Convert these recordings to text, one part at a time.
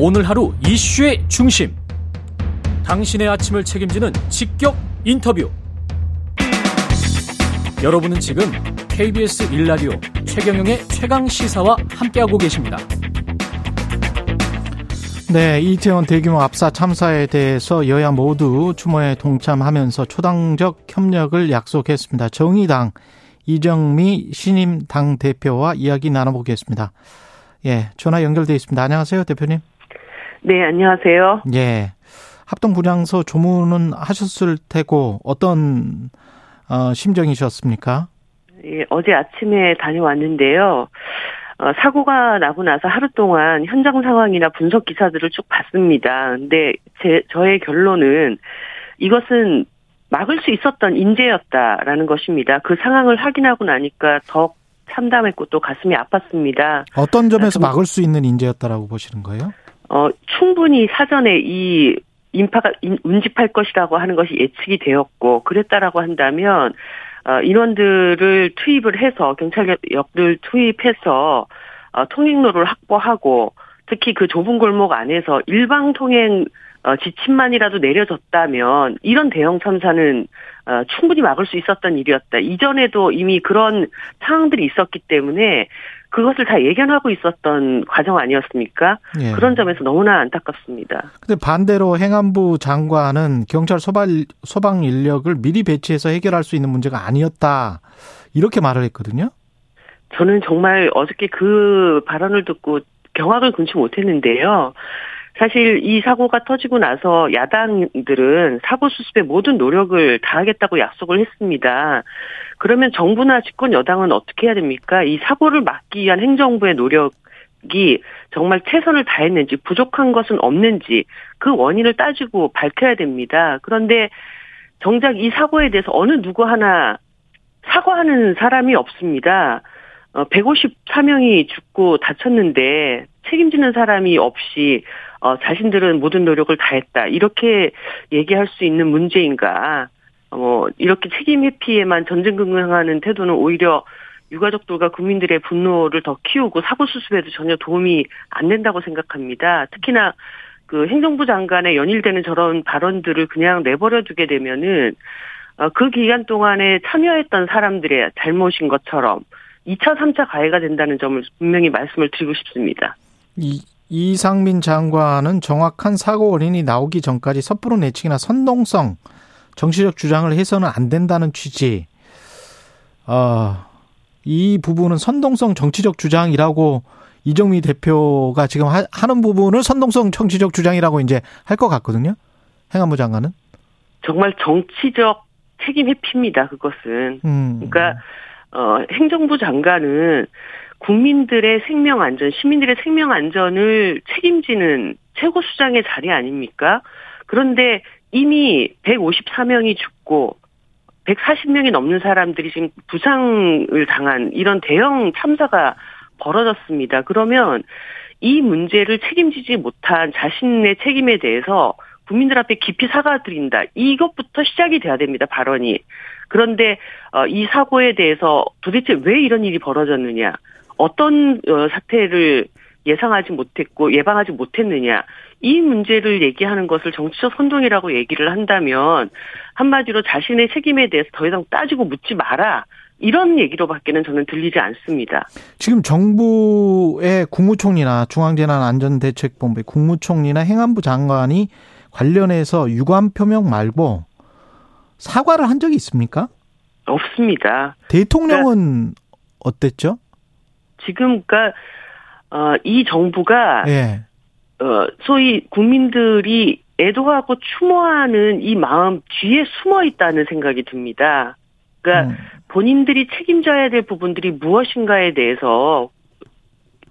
오늘 하루 이슈의 중심. 당신의 아침을 책임지는 직격 인터뷰. 여러분은 지금 KBS 일라디오 최경영의 최강 시사와 함께하고 계십니다. 네, 이태원 대규모 압사 참사에 대해서 여야 모두 추모에 동참하면서 초당적 협력을 약속했습니다. 정의당 이정미 신임 당 대표와 이야기 나눠보겠습니다. 예, 전화 연결돼 있습니다. 안녕하세요, 대표님. 네, 안녕하세요. 예. 합동 분향소 조문은 하셨을 테고 어떤 어, 심정이셨습니까? 예, 어제 아침에 다녀왔는데요. 어, 사고가 나고 나서 하루 동안 현장 상황이나 분석 기사들을 쭉 봤습니다. 근데 제 저의 결론은 이것은 막을 수 있었던 인재였다라는 것입니다. 그 상황을 확인하고 나니까 더 참담했고 또 가슴이 아팠습니다. 어떤 점에서 막을 수 있는 인재였다라고 보시는 거예요? 어, 충분히 사전에 이 인파가 운집할 것이라고 하는 것이 예측이 되었고 그랬다라고 한다면 어, 인원들을 투입을 해서 경찰력을 투입해서 어, 통행로를 확보하고 특히 그 좁은 골목 안에서 일방 통행 어, 지침만이라도 내려졌다면 이런 대형 참사는 어, 충분히 막을 수 있었던 일이었다. 이전에도 이미 그런 상황들이 있었기 때문에 그것을 다 예견하고 있었던 과정 아니었습니까? 예. 그런 점에서 너무나 안타깝습니다. 근데 반대로 행안부 장관은 경찰 소방, 소방 인력을 미리 배치해서 해결할 수 있는 문제가 아니었다. 이렇게 말을 했거든요. 저는 정말 어저께 그 발언을 듣고 경악을 금치 못했는데요. 사실 이 사고가 터지고 나서 야당들은 사고 수습에 모든 노력을 다하겠다고 약속을 했습니다. 그러면 정부나 집권 여당은 어떻게 해야 됩니까? 이 사고를 막기 위한 행정부의 노력 이 정말 최선을 다했는지 부족한 것은 없는지 그 원인을 따지고 밝혀야 됩니다. 그런데 정작 이 사고에 대해서 어느 누구 하나 사과하는 사람이 없습니다. 154명이 어, 죽고 다쳤는데 책임지는 사람이 없이 어, 자신들은 모든 노력을 다했다. 이렇게 얘기할 수 있는 문제인가. 어, 이렇게 책임 회피에만 전쟁긍긍하는 태도는 오히려 유가족들과 국민들의 분노를 더 키우고 사고 수습에도 전혀 도움이 안 된다고 생각합니다. 특히나 그 행정부 장관의 연일되는 저런 발언들을 그냥 내버려 두게 되면은 어, 그 기간 동안에 참여했던 사람들의 잘못인 것처럼 2차, 3차 가해가 된다는 점을 분명히 말씀을 드리고 싶습니다. 이, 이상민 장관은 정확한 사고 원인이 나오기 전까지 섣부로 내치기나 선동성, 정치적 주장을 해서는 안 된다는 취지. 어, 이 부분은 선동성 정치적 주장이라고 이정미 대표가 지금 하 는 부분을 선동성 정치적 주장이라고 이제 할 것 같거든요. 행안부 장관은. 정말 정치적 책임 회피입니다. 그것은. 음. 그러니까 어 행정부 장관은 국민들의 생명 안전, 시민들의 생명 안전을 책임지는 최고 수장의 자리 아닙니까? 그런데 이미 154명이 죽고 140명이 넘는 사람들이 지금 부상을 당한 이런 대형 참사가 벌어졌습니다. 그러면 이 문제를 책임지지 못한 자신의 책임에 대해서 국민들 앞에 깊이 사과드린다. 이것부터 시작이 돼야 됩니다. 발언이. 그런데 어, 이 사고에 대해서 도대체 왜 이런 일이 벌어졌느냐? 어떤 어, 사태를 예상하지 못했고 예방하지 못했느냐 이 문제를 얘기하는 것을 정치적 선동이라고 얘기를 한다면 한마디로 자신의 책임에 대해서 더 이상 따지고 묻지 마라 이런 얘기로밖에는 저는 들리지 않습니다. 지금 정부의 국무총리나 중앙재난안전대책본부의 국무총리나 행안부 장관이 관련해서 유감 표명 말고 사과를 한 적이 있습니까? 없습니다. 대통령은 그러니까 어땠죠? 지금 그러니까 어, 이 정부가 예. 어, 소위 국민들이 애도하고 추모하는 이 마음 뒤에 숨어 있다는 생각이 듭니다. 그러니까 음. 본인들이 책임져야 될 부분들이 무엇인가에 대해서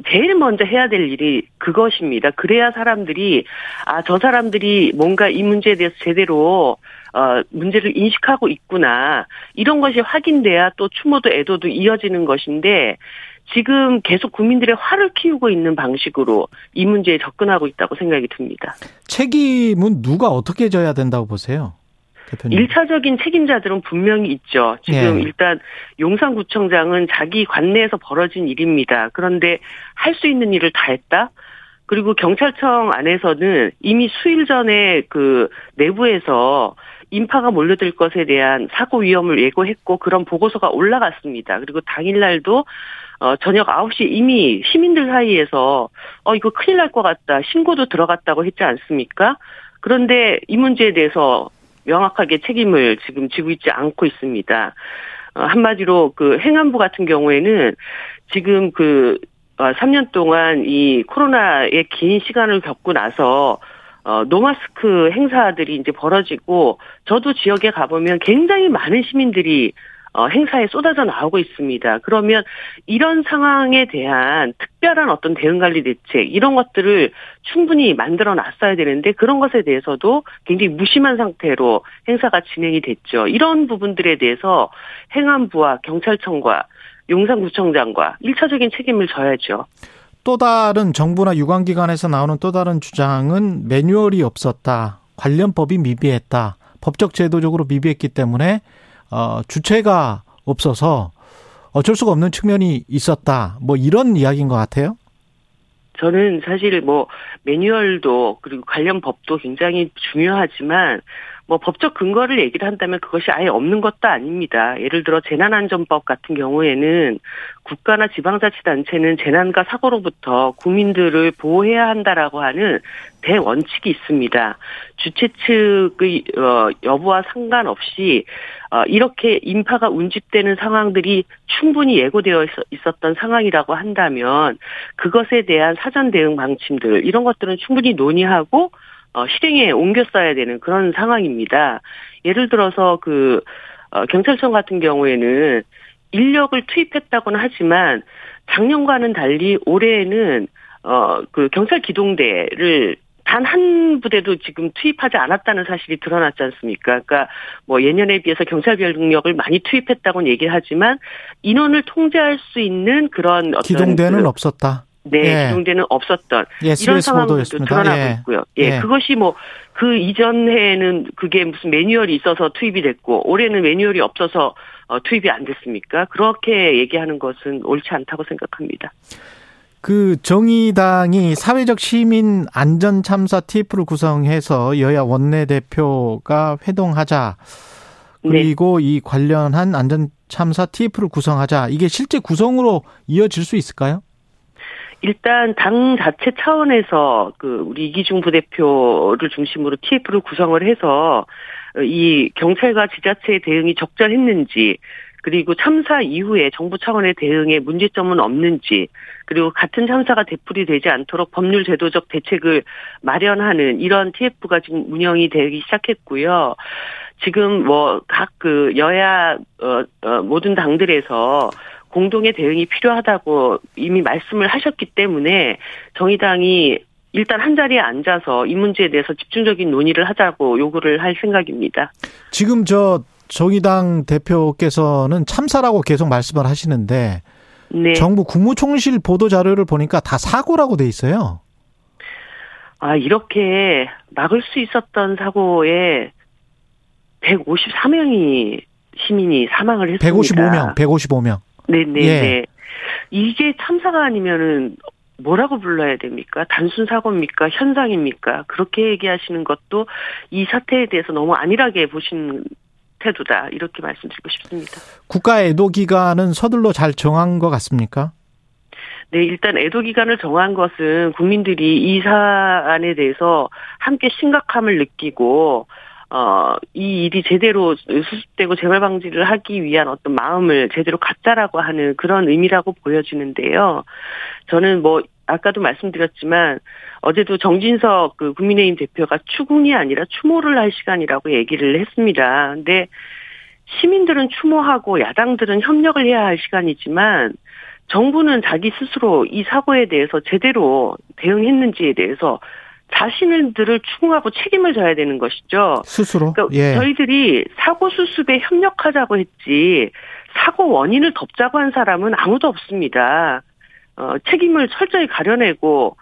제일 먼저 해야 될 일이 그것입니다. 그래야 사람들이 아 저 사람들이 뭔가 이 문제에 대해서 제대로 어 문제를 인식하고 있구나 이런 것이 확인돼야 또 추모도 애도도 이어지는 것인데 지금 계속 국민들의 화를 키우고 있는 방식으로 이 문제에 접근하고 있다고 생각이 듭니다. 책임은 누가 어떻게 져야 된다고 보세요? 대표님. 1차적인 책임자들은 분명히 있죠. 지금 네. 일단 용산구청장은 자기 관내에서 벌어진 일입니다. 그런데 할 수 있는 일을 다 했다? 그리고 경찰청 안에서는 이미 수일 전에 그 내부에서 인파가 몰려들 것에 대한 사고 위험을 예고했고 그런 보고서가 올라갔습니다. 그리고 당일날도 어, 저녁 9시 이미 시민들 사이에서 어, 이거 큰일 날 것 같다. 신고도 들어갔다고 했지 않습니까? 그런데 이 문제에 대해서 명확하게 책임을 지금 지고 있지 않고 있습니다. 어, 한마디로 그 행안부 같은 경우에는 지금 그 3년 어, 동안 이 코로나의 긴 시간을 겪고 나서 어, 노마스크 행사들이 이제 벌어지고 저도 지역에 가보면 굉장히 많은 시민들이 어, 행사에 쏟아져 나오고 있습니다. 그러면 이런 상황에 대한 특별한 어떤 대응 관리 대책 이런 것들을 충분히 만들어 놨어야 되는데 그런 것에 대해서도 굉장히 무심한 상태로 행사가 진행이 됐죠. 이런 부분들에 대해서 행안부와 경찰청과 용산구청장과 1차적인 책임을 져야죠. 또 다른 정부나 유관기관에서 나오는 또 다른 주장은 매뉴얼이 없었다. 관련 법이 미비했다. 법적 제도적으로 미비했기 때문에 어, 주체가 없어서 어쩔 수가 없는 측면이 있었다. 뭐 이런 이야기인 것 같아요. 저는 사실 뭐 매뉴얼도 그리고 관련 법도 굉장히 중요하지만 뭐 법적 근거를 얘기를 한다면 그것이 아예 없는 것도 아닙니다. 예를 들어 재난안전법 같은 경우에는 국가나 지방자치단체는 재난과 사고로부터 국민들을 보호해야 한다라고 하는 대원칙이 있습니다. 주최 측의 어, 여부와 상관없이 어, 이렇게 인파가 운집되는 상황들이 충분히 예고되어 있었던 상황이라고 한다면 그것에 대한 사전 대응 방침들 이런 것들은 충분히 논의하고 어, 실행에 옮겨 써야 되는 그런 상황입니다. 예를 들어서 그 어, 경찰청 같은 경우에는 인력을 투입했다고는 하지만 작년과는 달리 올해에는 어그 경찰 기동대를 단 한 부대도 지금 투입하지 않았다는 사실이 드러났지 않습니까? 그러니까 뭐 예년에 비해서 경찰 병력을 많이 투입했다고는 얘기하지만 인원을 통제할 수 있는 그런 어떤 기동대는 그 없었다. 네, 예. 기동대는 없었던 예, 이런 상황도 드러나고 예. 있고요. 예, 예. 그것이 뭐 그 이전에는 그게 무슨 매뉴얼이 있어서 투입이 됐고 올해는 매뉴얼이 없어서 어, 투입이 안 됐습니까? 그렇게 얘기하는 것은 옳지 않다고 생각합니다. 그 정의당이 사회적 시민 안전 참사 TF를 구성해서 여야 원내대표가 회동하자. 그리고 네. 이 관련한 안전 참사 TF를 구성하자. 이게 실제 구성으로 이어질 수 있을까요? 일단 당 자체 차원에서 그 우리 이기중 부대표를 중심으로 TF를 구성을 해서 이 경찰과 지자체의 대응이 적절했는지 그리고 참사 이후에 정부 차원의 대응에 문제점은 없는지 그리고 같은 참사가 되풀이 되지 않도록 법률 제도적 대책을 마련하는 이런 TF가 지금 운영이 되기 시작했고요. 지금 뭐 각 그 여야 어, 어 모든 당들에서 공동의 대응이 필요하다고 이미 말씀을 하셨기 때문에 정의당이 일단 한 자리에 앉아서 이 문제에 대해서 집중적인 논의를 하자고 요구를 할 생각입니다. 지금 저 정의당 대표께서는 참사라고 계속 말씀을 하시는데 네. 정부 국무총실 보도 자료를 보니까 다 사고라고 돼 있어요. 아, 이렇게 막을 수 있었던 사고에 154명이 시민이 사망을 했습니다. 155명, 155명. 네네. 예. 네. 이게 참사가 아니면은 뭐라고 불러야 됩니까? 단순 사고입니까? 현상입니까? 그렇게 얘기하시는 것도 이 사태에 대해서 너무 안일하게 보시는 태도다. 이렇게 말씀드리고 싶습니다. 국가 애도 기간은 서둘러 잘 정한 것 같습니까? 네, 일단 애도 기간을 정한 것은 국민들이 이 사안에 대해서 함께 심각함을 느끼고 어, 이 일이 제대로 수습되고 재발 방지를 하기 위한 어떤 마음을 제대로 갖자라고 하는 그런 의미라고 보여지는데요. 저는 뭐, 아까도 말씀드렸지만, 어제도 정진석 그 국민의힘 대표가 추궁이 아니라 추모를 할 시간이라고 얘기를 했습니다. 근데 시민들은 추모하고 야당들은 협력을 해야 할 시간이지만, 정부는 자기 스스로 이 사고에 대해서 제대로 대응했는지에 대해서 자신들을 추궁하고 책임을 져야 되는 것이죠. 스스로. 그러니까 예. 저희들이 사고 수습에 협력하자고 했지 사고 원인을 덮자고 한 사람은 아무도 없습니다. 어, 책임을 철저히 가려내고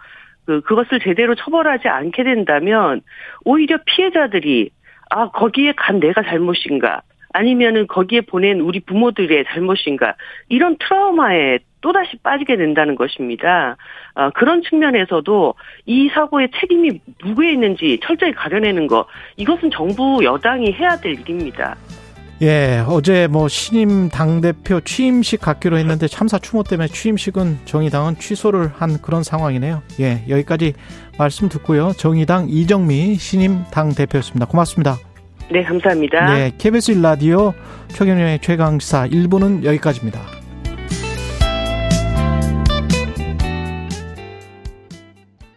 그 그것을 제대로 처벌하지 않게 된다면 오히려 피해자들이 아 거기에 간 내가 잘못인가 아니면은 거기에 보낸 우리 부모들의 잘못인가 이런 트라우마에 또다시 빠지게 된다는 것입니다. 어, 그런 측면에서도 이 사고의 책임이 누구에 있는지 철저히 가려내는 거 이것은 정부 여당이 해야 될 일입니다. 예, 어제 뭐 신임 당대표 취임식 갖기로 했는데 참사 추모 때문에 취임식은 정의당은 취소를 한 그런 상황이네요. 예, 여기까지 말씀 듣고요. 정의당 이정미 신임 당대표였습니다. 고맙습니다. 네, 감사합니다. 네, KBS 1라디오 최경영의 최강시사 1부는 여기까지입니다.